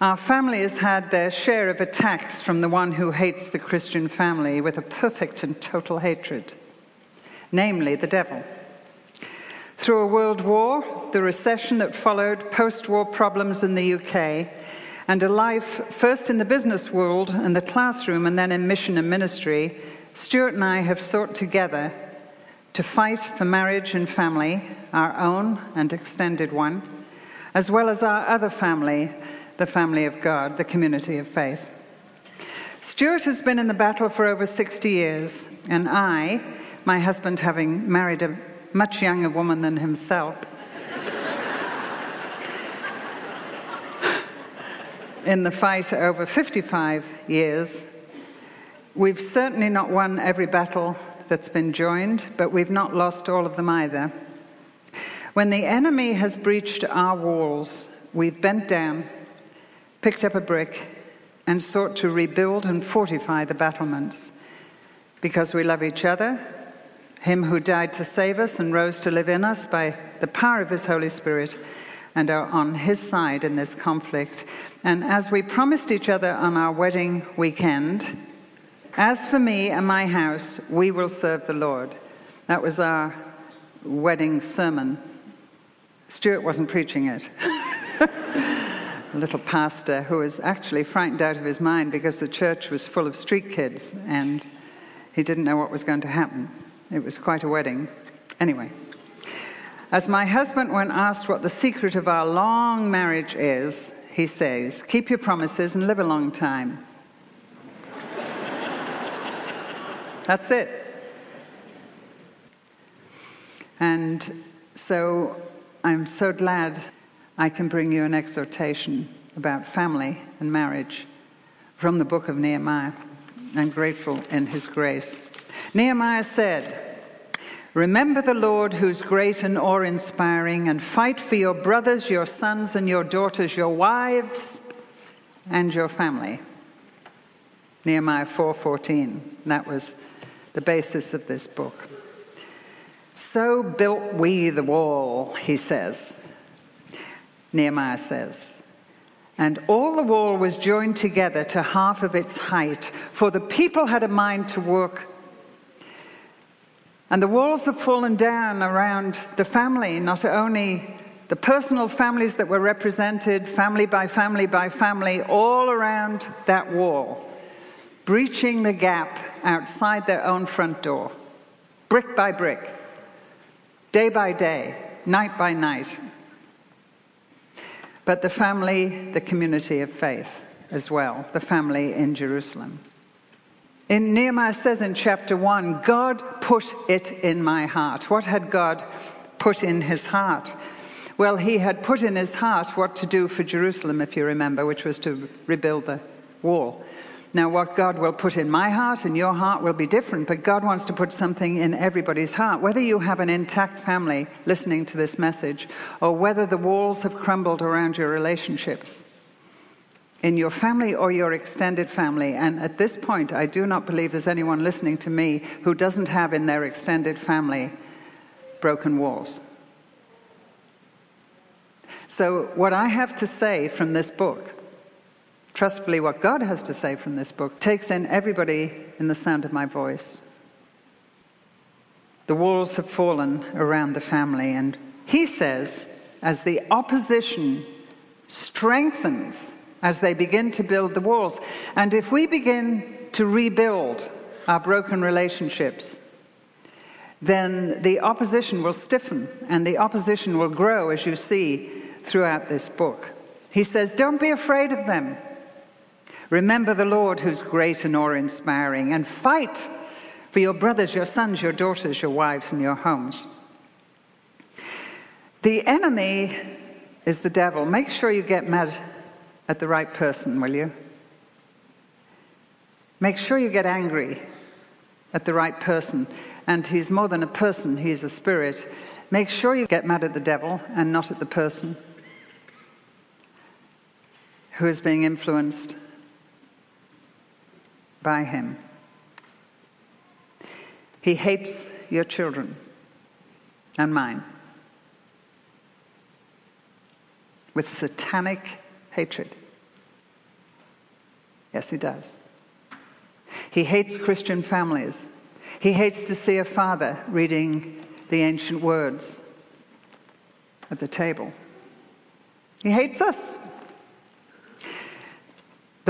Our family has had their share of attacks from the one who hates the Christian family with a perfect and total hatred, namely the devil. Through a world war, the recession that followed, post war problems in the UK, and a life first in the business world and the classroom and then in mission and ministry, Stuart and I have sought together to fight for marriage and family, our own and extended one, as well as our other family, the family of God, the community of faith. Stuart has been in the battle for over 60 years, and I, my husband having married a much younger woman than himself, in the fight over 55 years. We've certainly not won every battle that's been joined, but we've not lost all of them either. When the enemy has breached our walls, we've bent down, picked up a brick, and sought to rebuild and fortify the battlements because we love each other, Him who died to save us and rose to live in us by the power of His Holy Spirit, and are on His side in this conflict. And as we promised each other on our wedding weekend, as for me and my house, we will serve the Lord. That was our wedding sermon. Stuart wasn't preaching it. little pastor who was actually frightened out of his mind because the church was full of street kids and he didn't know what was going to happen. It was quite a wedding. Anyway, as my husband, when asked what the secret of our long marriage is, he says, Keep your promises and live a long time. That's it. And so I'm so glad I can bring you an exhortation about family and marriage from the book of Nehemiah. I'm grateful in his grace. Nehemiah said, Remember the Lord who's great and awe inspiring, and fight for your brothers, your sons, and your daughters, your wives, and your family. Nehemiah 4:14. That was the basis of this book. So built we the wall, he says. Nehemiah says. And all the wall was joined together to half of its height, for the people had a mind to work and the walls have fallen down around the family, not only the personal families that were represented, family by family by family, all around that wall, breaching the gap outside their own front door, brick by brick, day by day, night by night. But the family, the community of faith as well, the family in Jerusalem. In Nehemiah says in chapter 1, God put it in my heart. What had God put in his heart? Well, he had put in his heart what to do for Jerusalem, if you remember, which was to rebuild the wall. Now, what God will put in my heart and your heart will be different, but God wants to put something in everybody's heart. Whether you have an intact family listening to this message, or whether the walls have crumbled around your relationships, in your family or your extended family. And at this point, I do not believe there's anyone listening to me who doesn't have in their extended family broken walls. So, what I have to say from this book, trustfully, what God has to say from this book, takes in everybody in the sound of my voice. The walls have fallen around the family, and he says, as the opposition strengthens as they begin to build the walls. And if we begin to rebuild our broken relationships, then the opposition will stiffen and the opposition will grow, as you see throughout this book. He says, Don't be afraid of them. Remember the Lord who's great and awe inspiring, and fight for your brothers, your sons, your daughters, your wives, and your homes. The enemy is the devil. Make sure you get mad at the right person, will you? Make sure you get angry at the right person. And he's more than a person, he's a spirit. Make sure you get mad at the devil and not at the person who is being influenced by him. He hates your children and mine with satanic hatred. Yes, he does. He hates Christian families. He hates to see a father reading the ancient words at the table. He hates us.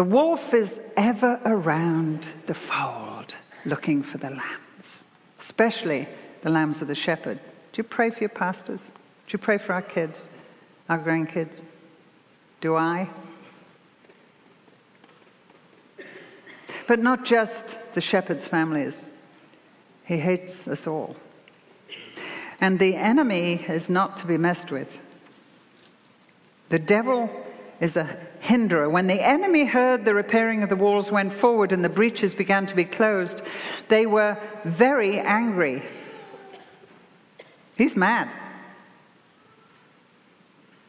The wolf is ever around the fold looking for the lambs, especially the lambs of the shepherd. Do you pray for your pastors? Do you pray for our kids, our grandkids? Do I? But not just the shepherd's families. He hates us all. And the enemy is not to be messed with. The devil is a hinderer. When the enemy heard the repairing of the walls went forward and the breaches began to be closed, they were very angry. He's mad.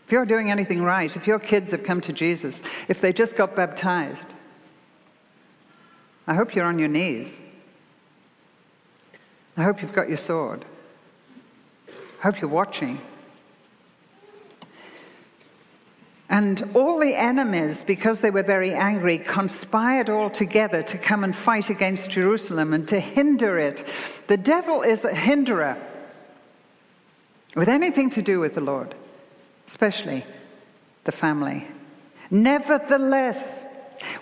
If you're doing anything right, if your kids have come to Jesus, if they just got baptized, I hope you're on your knees. I hope you've got your sword. I hope you're watching. And all the enemies, because they were very angry, conspired all together to come and fight against Jerusalem and to hinder it. The devil is a hinderer with anything to do with the Lord, especially the family. Nevertheless,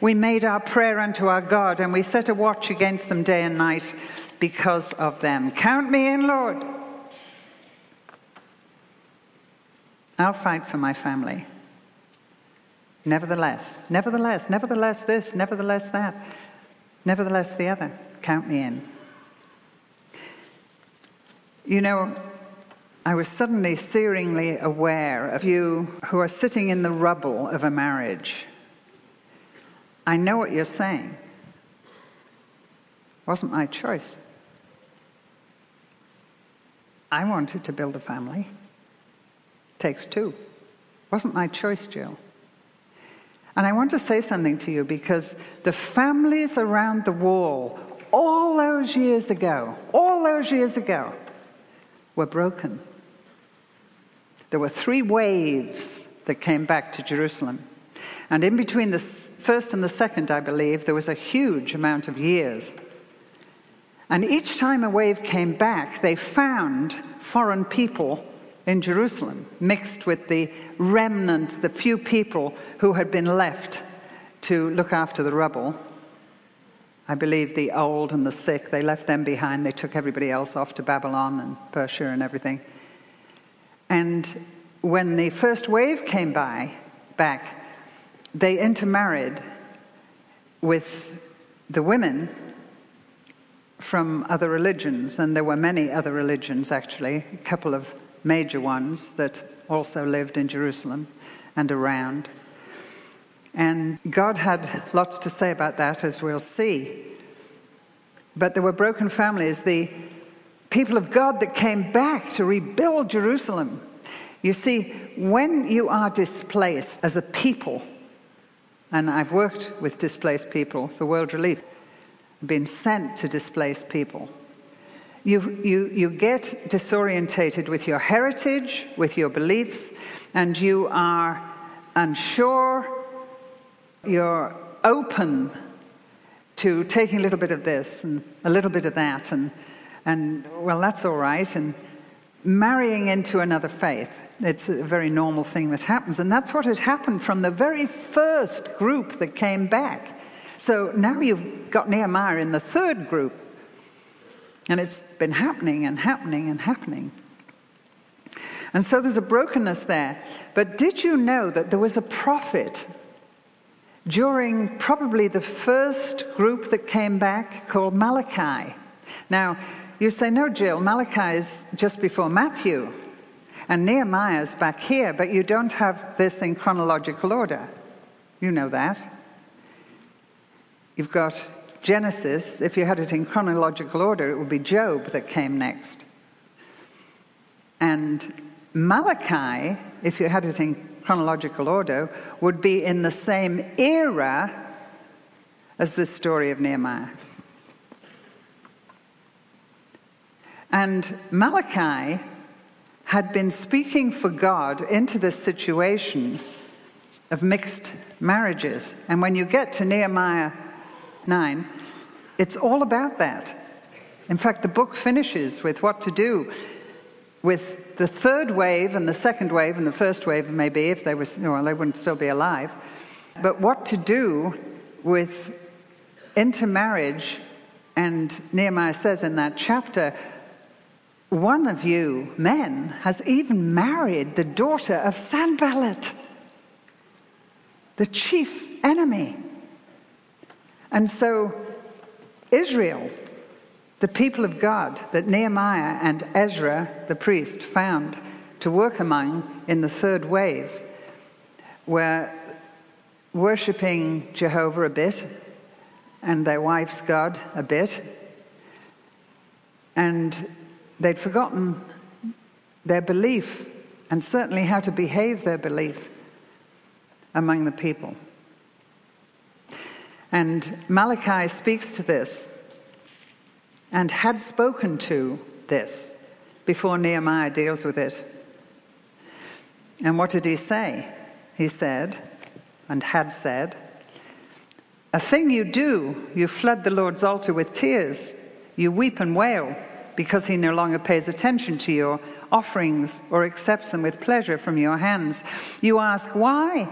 we made our prayer unto our God and we set a watch against them day and night because of them. Count me in, Lord. I'll fight for my family. Nevertheless, nevertheless, nevertheless this, nevertheless that, nevertheless the other. Count me in. You know, I was suddenly searingly aware of you who are sitting in the rubble of a marriage. I know what you're saying. It wasn't my choice. I wanted to build a family. It takes two. It wasn't my choice, Jill. And I want to say something to you because the families around the wall, all those years ago, all those years ago, were broken. There were three waves that came back to Jerusalem. And in between the first and the second, I believe, there was a huge amount of years. And each time a wave came back, they found foreign people in Jerusalem, mixed with the remnant, the few people who had been left to look after the rubble. I believe the old and the sick, they left them behind. They took everybody else off to Babylon and Persia and everything. And when the first wave came by, back, they intermarried with the women from other religions, and there were many other religions actually, a couple of major ones that also lived in Jerusalem and around. And God had lots to say about that, as we'll see. But there were broken families, the people of God that came back to rebuild Jerusalem. You see, when you are displaced as a people, and I've worked with displaced people for World Relief, been sent to displaced people you, you, you get disorientated with your heritage, with your beliefs, and you are unsure, you're open to taking a little bit of this and a little bit of that, and, and well, that's all right, and marrying into another faith. It's a very normal thing that happens, and that's what had happened from the very first group that came back. So now you've got Nehemiah in the third group and it's been happening and happening and happening. And so there's a brokenness there. But did you know that there was a prophet during probably the first group that came back called Malachi? Now, you say, no, Jill, Malachi is just before Matthew, and Nehemiah is back here, but you don't have this in chronological order. You know that. You've got Genesis, if you had it in chronological order, it would be Job that came next. And Malachi, if you had it in chronological order, would be in the same era as the story of Nehemiah. And Malachi had been speaking for God into this situation of mixed marriages. And when you get to Nehemiah 9, it's all about that. In fact, the book finishes with what to do with the third wave and the second wave and the first wave, maybe, if they were, well, they wouldn't still be alive. But what to do with intermarriage, and Nehemiah says in that chapter, one of you men has even married the daughter of Sanballat, the chief enemy. And so, Israel, the people of God that Nehemiah and Ezra, the priest, found to work among in the third wave, were worshipping Jehovah a bit and their wife's God a bit. And they'd forgotten their belief and certainly how to behave their belief among the people. And Malachi speaks to this and had spoken to this before Nehemiah deals with it. And what did he say? He said, and had said, A thing you do, you flood the Lord's altar with tears, you weep and wail because he no longer pays attention to your offerings or accepts them with pleasure from your hands. You ask, Why?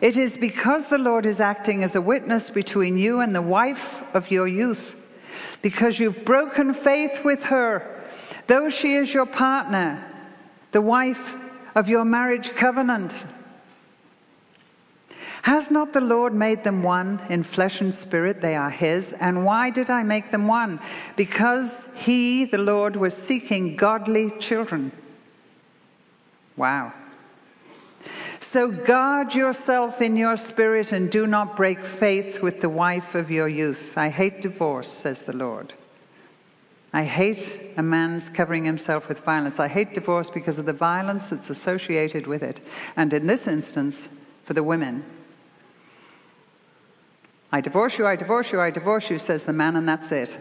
It is because the Lord is acting as a witness between you and the wife of your youth, because you've broken faith with her, though she is your partner, the wife of your marriage covenant. Has not the Lord made them one in flesh and spirit? They are His. And why did I make them one? Because He, the Lord, was seeking godly children. Wow. So guard yourself in your spirit and do not break faith with the wife of your youth. I hate divorce, says the Lord. I hate a man's covering himself with violence. I hate divorce because of the violence that's associated with it. And in this instance, for the women. I divorce you, I divorce you, I divorce you, says the man, and that's it.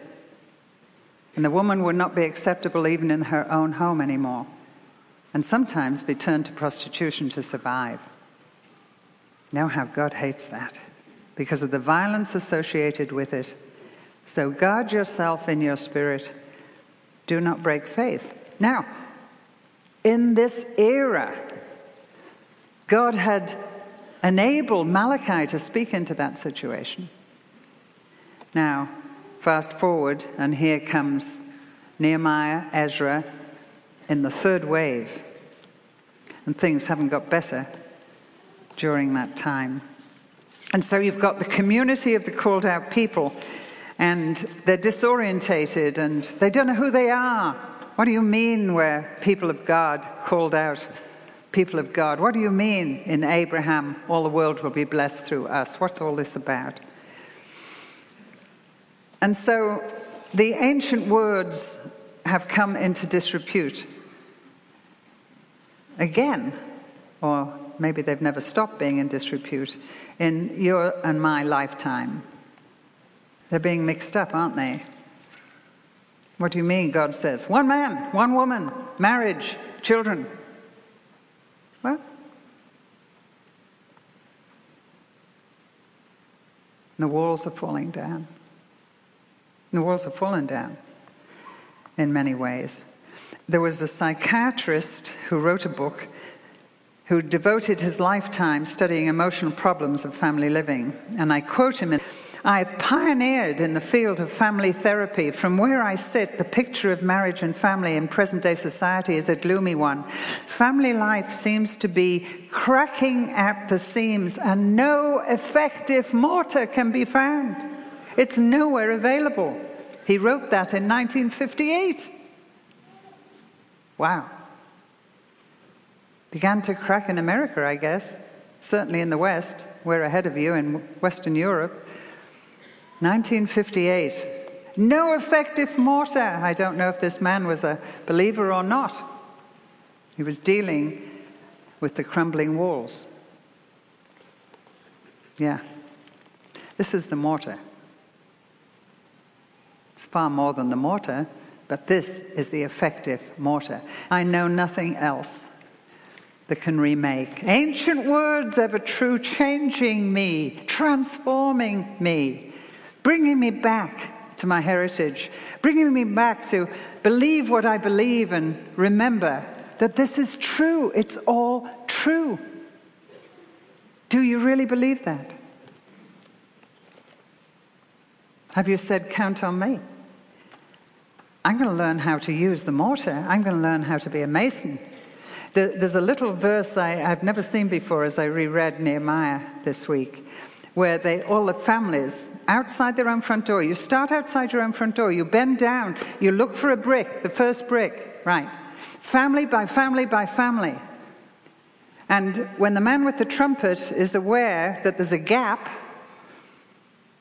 And the woman would not be acceptable even in her own home anymore, and sometimes be turned to prostitution to survive. Know how God hates that because of the violence associated with it. So guard yourself in your spirit. Do not break faith. Now, in this era, God had enabled Malachi to speak into that situation. Now, fast forward, and here comes Nehemiah, Ezra in the third wave. And things haven't got better during that time. And so you've got the community of the called out people, and they're disorientated and they don't know who they are. What do you mean we're people of God called out? people of God. What do you mean in Abraham, all the world will be blessed through us? What's all this about? And so the ancient words have come into disrepute again, or maybe they've never stopped being in disrepute in your and my lifetime. They're being mixed up, aren't they? What do you mean? God says, one man, one woman, marriage, children. What? the walls are falling down. The walls are falling down in many ways. There was a psychiatrist who wrote a book who devoted his lifetime studying emotional problems of family living. And I quote him in I've pioneered in the field of family therapy. From where I sit, the picture of marriage and family in present day society is a gloomy one. Family life seems to be cracking at the seams, and no effective mortar can be found. It's nowhere available. He wrote that in 1958. Wow. Began to crack in America, I guess. Certainly in the West. We're ahead of you in Western Europe. 1958. No effective mortar. I don't know if this man was a believer or not. He was dealing with the crumbling walls. Yeah. This is the mortar. It's far more than the mortar, but this is the effective mortar. I know nothing else that can remake. Ancient words ever true, changing me, transforming me, bringing me back to my heritage, bringing me back to believe what I believe and remember that this is true. It's all true. Do you really believe that? Have you said, Count on me? I'm going to learn how to use the mortar. I'm going to learn how to be a mason. There's a little verse I, have never seen before as I reread Nehemiah this week, where they, all the families, outside their own front door, you start outside your own front door, you bend down, you look for a brick, the first brick, right? Family by family by family. And when the man with the trumpet is aware that there's a gap,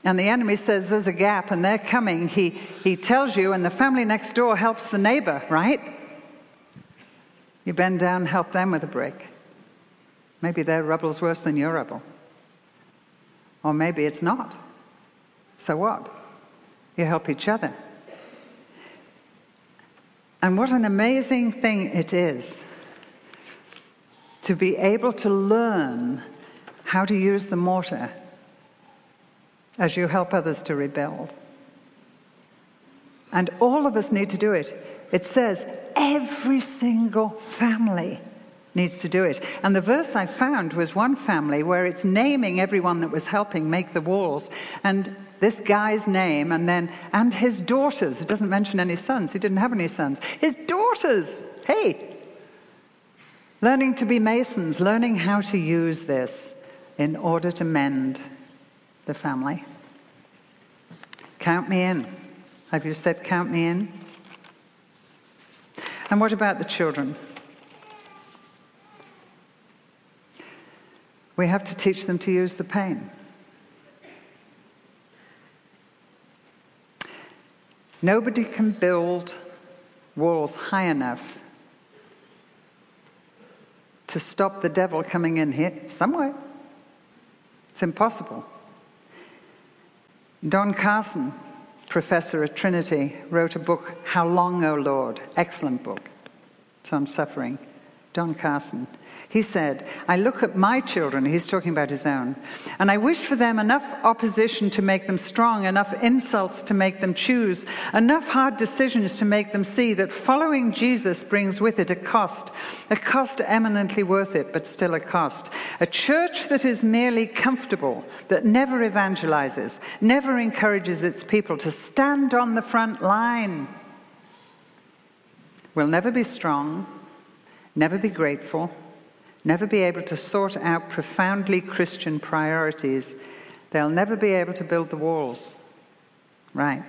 and the enemy says there's a gap and they're coming, he, he tells you, and the family next door helps the neighbor, right? You bend down, help them with a brick. Maybe their rubble's worse than your rubble. Or maybe it's not. So what? You help each other. And what an amazing thing it is to be able to learn how to use the mortar as you help others to rebuild. And all of us need to do it. It says every single family needs to do it. And the verse I found was one family where it's naming everyone that was helping make the walls. And this guy's name, and then, and his daughters. It doesn't mention any sons. He didn't have any sons. His daughters. Hey, learning to be masons, learning how to use this in order to mend the family. Count me in. Have you said, Count me in? And what about the children? We have to teach them to use the pain. Nobody can build walls high enough to stop the devil coming in here somewhere. It's impossible. Don Carson professor at Trinity, wrote a book, How Long, O Lord? Excellent book. It's on suffering. Don Carson. He said, I look at my children, he's talking about his own, and I wish for them enough opposition to make them strong, enough insults to make them choose, enough hard decisions to make them see that following Jesus brings with it a cost, a cost eminently worth it, but still a cost. A church that is merely comfortable, that never evangelizes, never encourages its people to stand on the front line, will never be strong, never be grateful never be able to sort out profoundly Christian priorities, they'll never be able to build the walls. Right.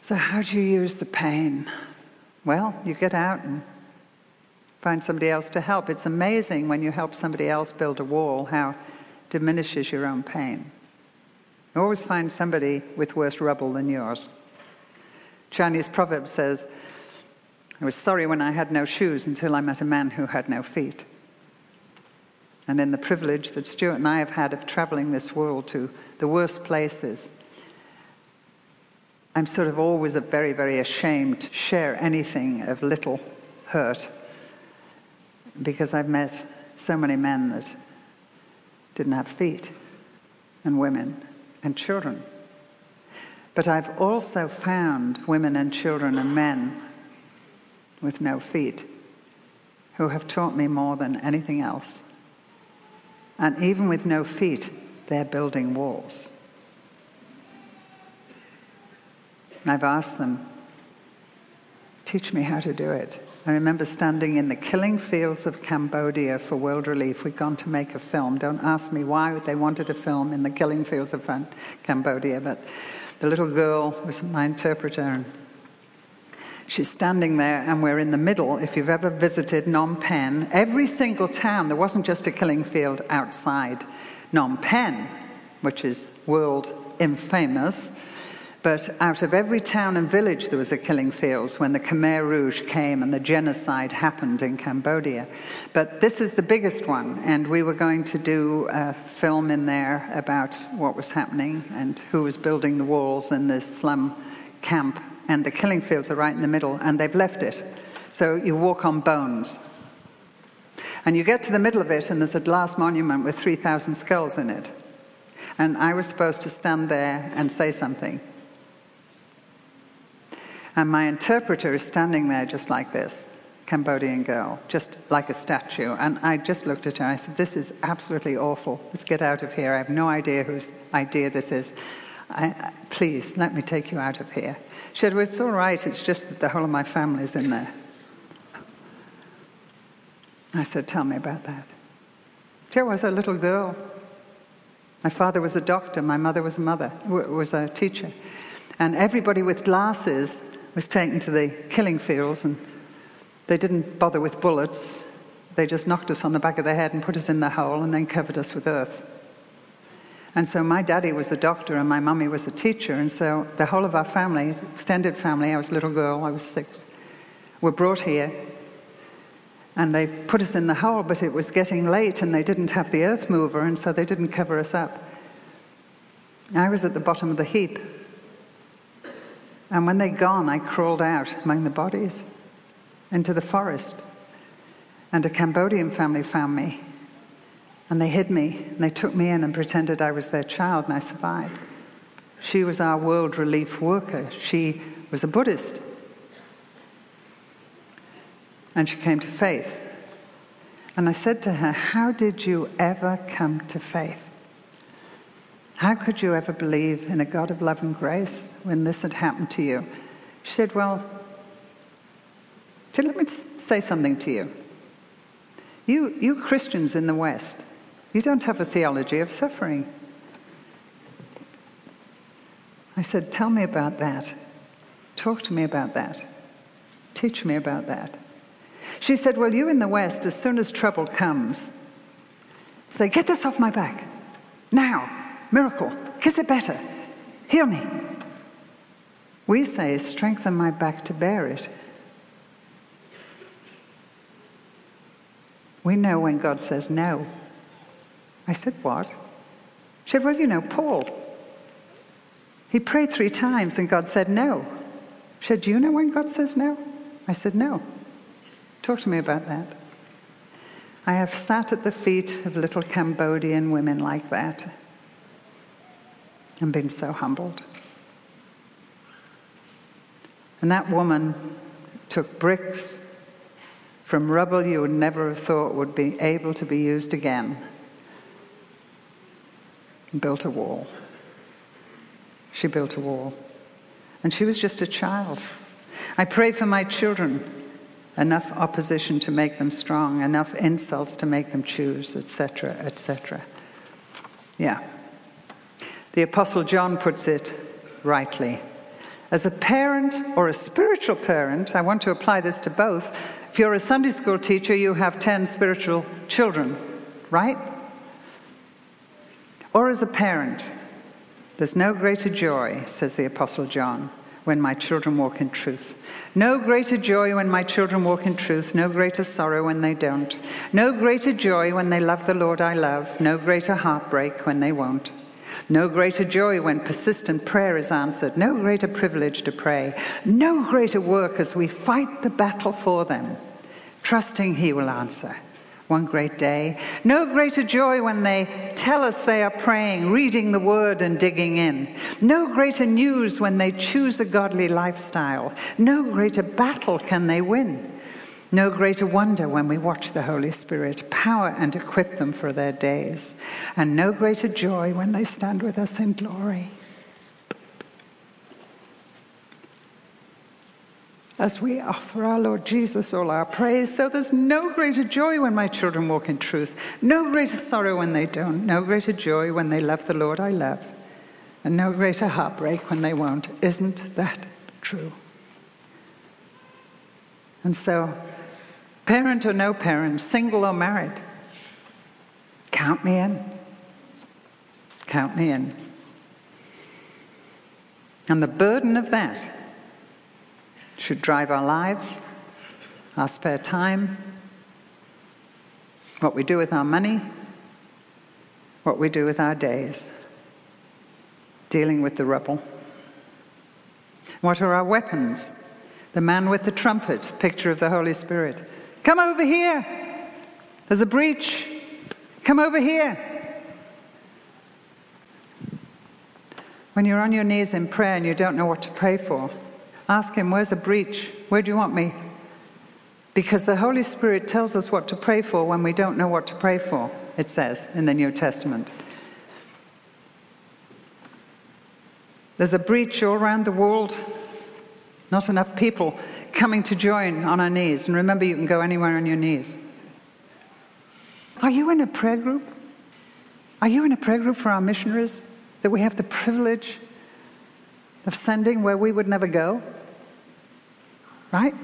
So, how do you use the pain? Well, you get out and find somebody else to help. It's amazing when you help somebody else build a wall how diminishes your own pain. You always find somebody with worse rubble than yours. Chinese proverb says, I was sorry when I had no shoes until I met a man who had no feet and in the privilege that Stuart and I have had of traveling this world to the worst places, I'm sort of always very, very ashamed to share anything of little hurt because I've met so many men that didn't have feet, and women and children. But I've also found women and children and men with no feet who have taught me more than anything else. And even with no feet, they're building walls. I've asked them, teach me how to do it. I remember standing in the killing fields of Cambodia for World Relief. We'd gone to make a film. Don't ask me why they wanted a film in the killing fields of Cambodia, but the little girl was my interpreter. She's standing there, and we're in the middle. If you've ever visited Phnom Penh, every single town, there wasn't just a killing field outside Phnom Penh, which is world infamous, but out of every town and village there was a killing field when the Khmer Rouge came and the genocide happened in Cambodia. But this is the biggest one, and we were going to do a film in there about what was happening and who was building the walls in this slum camp and the killing fields are right in the middle, and they've left it. So you walk on bones. And you get to the middle of it, and there's a glass monument with 3,000 skulls in it. And I was supposed to stand there and say something. And my interpreter is standing there just like this, Cambodian girl, just like a statue. And I just looked at her. I said, This is absolutely awful. Let's get out of here. I have no idea whose idea this is. I, please, let me take you out of here. She said, Well, it's all right. It's just that the whole of my family's in there. I said, Tell me about that. She was a little girl. My father was a doctor. My mother was a mother, was a teacher. And everybody with glasses was taken to the killing fields, and they didn't bother with bullets. They just knocked us on the back of the head and put us in the hole and then covered us with earth. And so my daddy was a doctor and my mummy was a teacher. And so the whole of our family, extended family, I was a little girl, I was six, were brought here. And they put us in the hole, but it was getting late and they didn't have the earth mover, and so they didn't cover us up. I was at the bottom of the heap. And when they'd gone, I crawled out among the bodies into the forest. And a Cambodian family found me. And they hid me. And they took me in and pretended I was their child, and I survived. She was our world relief worker. She was a Buddhist. And she came to faith. And I said to her, How did you ever come to faith? How could you ever believe in a God of love and grace when this had happened to you? She said, Well, she said, let me say something to you. You, you Christians in the West, you don't have a theology of suffering. I said, Tell me about that. Talk to me about that. Teach me about that. She said, Well, you in the West, as soon as trouble comes, say, Get this off my back. Now. Miracle. Kiss it better. Heal me. We say, Strengthen my back to bear it. We know when God says no. I said, What? She said, Well, you know, Paul. He prayed three times and God said no. She said, Do you know when God says no? I said, No. Talk to me about that. I have sat at the feet of little Cambodian women like that and been so humbled. And that woman took bricks from rubble you would never have thought would be able to be used again and built a wall. She built a wall. And she was just a child. I pray for my children enough opposition to make them strong, enough insults to make them choose, etc., etc. Yeah. The Apostle John puts it rightly. As a parent or a spiritual parent, I want to apply this to both. If you're a Sunday school teacher, you have 10 spiritual children, right? Or as a parent, there's no greater joy, says the Apostle John, when my children walk in truth. No greater joy when my children walk in truth, no greater sorrow when they don't. No greater joy when they love the Lord I love, no greater heartbreak when they won't. No greater joy when persistent prayer is answered, no greater privilege to pray, no greater work as we fight the battle for them, trusting He will answer one great day. No greater joy when they tell us they are praying, reading the word, and digging in. No greater news when they choose a godly lifestyle. No greater battle can they win. No greater wonder when we watch the Holy Spirit power and equip them for their days. And no greater joy when they stand with us in glory. As we offer our Lord Jesus all our praise. So there's no greater joy when my children walk in truth, no greater sorrow when they don't, no greater joy when they love the Lord I love, and no greater heartbreak when they won't. Isn't that true? And so, parent or no parent, single or married, count me in. Count me in. And the burden of that should drive our lives, our spare time, what we do with our money, what we do with our days, dealing with the rubble. What are our weapons? The man with the trumpet, picture of the Holy Spirit. Come over here. There's a breach. Come over here. When you're on your knees in prayer and you don't know what to pray for, ask Him, Where's a breach? Where do you want me? Because the Holy Spirit tells us what to pray for when we don't know what to pray for, it says in the New Testament. There's a breach all around the world. Not enough people coming to join on our knees. And remember, you can go anywhere on your knees. Are you in a prayer group? Are you in a prayer group for our missionaries that we have the privilege of sending where we would never go? Right?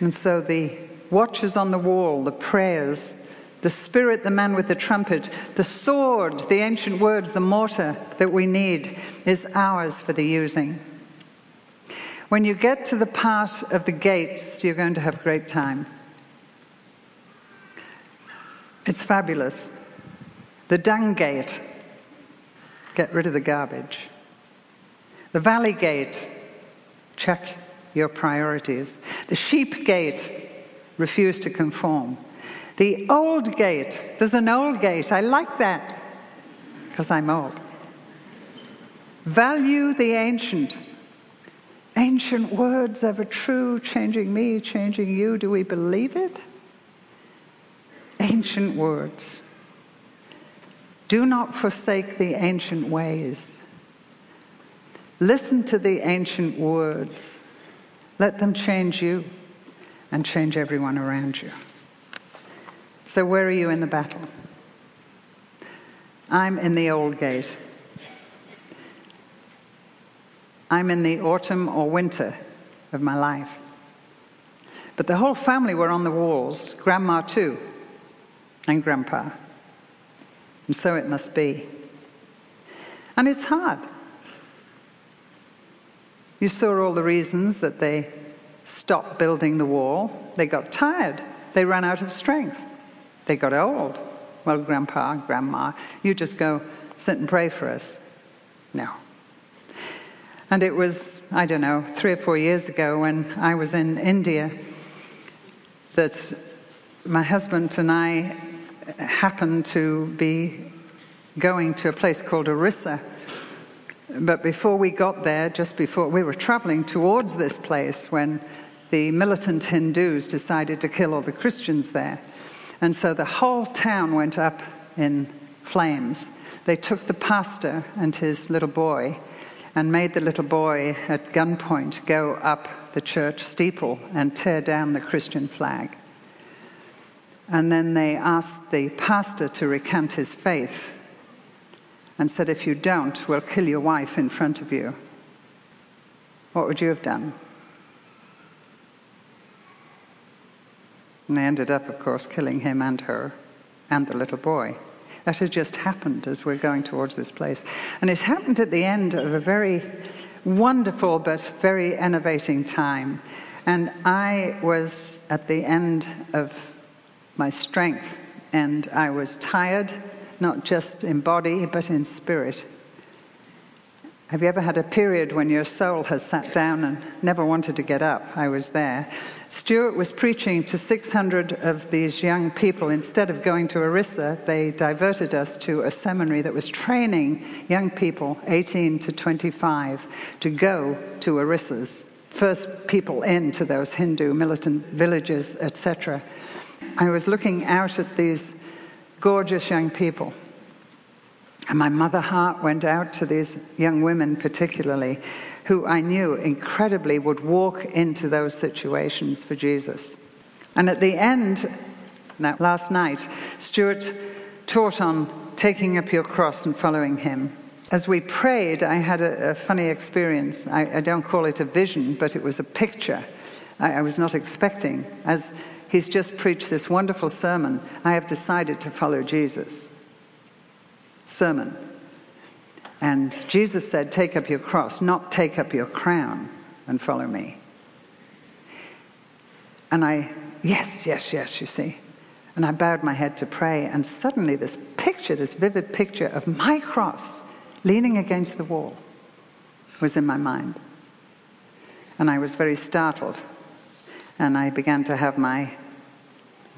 And so the watchers on the wall, the prayers, the spirit, the man with the trumpet, the sword, the ancient words, the mortar that we need is ours for the using. When you get to the part of the gates, you're going to have a great time. It's fabulous. The dung gate, get rid of the garbage. The valley gate, check your priorities. The sheep gate, refuse to conform. The old gate, there's an old gate. I like that because I'm old. Value the ancient. Ancient words ever true, changing me, changing you. Do we believe it? Ancient words. Do not forsake the ancient ways. Listen to the ancient words. Let them change you and change everyone around you. So, where are you in the battle? I'm in the old gate. I'm in the autumn or winter of my life. But the whole family were on the walls, grandma too, and grandpa. And so it must be. And it's hard. You saw all the reasons that they stopped building the wall. They got tired, they ran out of strength. They got old. Well, grandpa, grandma, you just go sit and pray for us. No. And it was, I don't know, three or four years ago when I was in India that my husband and I happened to be going to a place called Orissa. But before we got there, just before we were traveling towards this place, when the militant Hindus decided to kill all the Christians there. And so the whole town went up in flames. They took the pastor and his little boy and made the little boy at gunpoint go up the church steeple and tear down the Christian flag. And then they asked the pastor to recant his faith and said, If you don't, we'll kill your wife in front of you. What would you have done? And they ended up, of course, killing him and her and the little boy. That had just happened as we're going towards this place. And it happened at the end of a very wonderful but very enervating time. And I was at the end of my strength, and I was tired, not just in body, but in spirit. Have you ever had a period when your soul has sat down and never wanted to get up? I was there. Stuart was preaching to 600 of these young people. Instead of going to Orissa, they diverted us to a seminary that was training young people, 18 to 25, to go to Orissas. First people into those Hindu militant villages, etc. I was looking out at these gorgeous young people and my mother heart went out to these young women, particularly, who I knew incredibly would walk into those situations for Jesus. And at the end, that last night, Stuart taught on taking up your cross and following him. As we prayed, I had a, a funny experience. I, I, don't call it a vision, but it was a picture I, I was not expecting. As he's just preached this wonderful sermon, I have decided to follow Jesus sermon. And Jesus said, Take up your cross, not take up your crown and follow me. And I, yes, yes, yes, you see. And I bowed my head to pray, and suddenly this picture, this vivid picture of my cross leaning against the wall was in my mind. And I was very startled. and I began to have my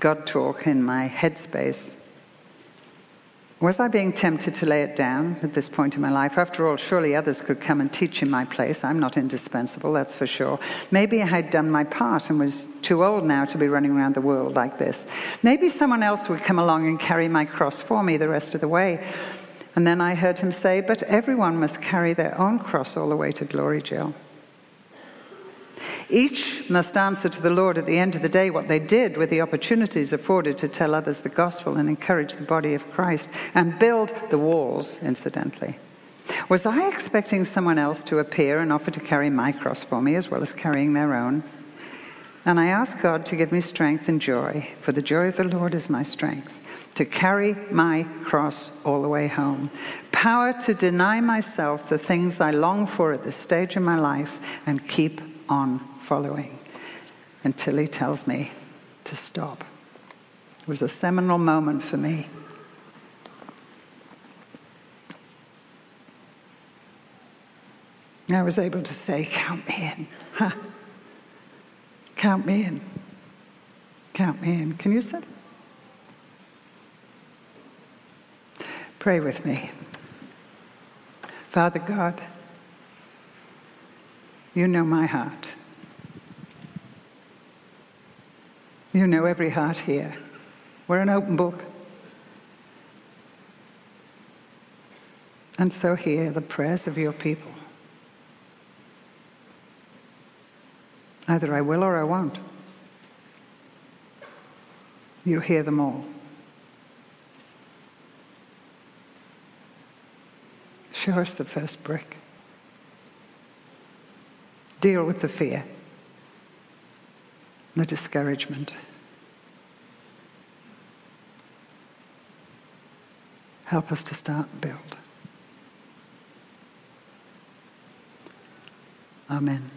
God talk in my headspace. Was I being tempted to lay it down at this point in my life? After all, surely others could come and teach in my place. I'm not indispensable, that's for sure. Maybe I had done my part and was too old now to be running around the world like this. Maybe someone else would come along and carry my cross for me the rest of the way. And then I heard him say, But everyone must carry their own cross all the way to glory, Jill. Each must answer to the Lord at the end of the day what they did with the opportunities afforded to tell others the gospel and encourage the body of Christ and build the walls, incidentally. Was I expecting someone else to appear and offer to carry my cross for me as well as carrying their own? And I asked God to give me strength and joy, for the joy of the Lord is my strength, to carry my cross all the way home. Power to deny myself the things I long for at this stage in my life and keep on following until he tells me to stop. It was a seminal moment for me. I was able to say, Count me in. Huh. Count me in. Count me in. Can you say? Pray with me. Father God, you know my heart. You know every heart here. We're an open book. And so hear the prayers of your people. Either I will or I won't. You hear them all. Show us the first brick. Deal with the fear the discouragement. Help us to start build. Amen.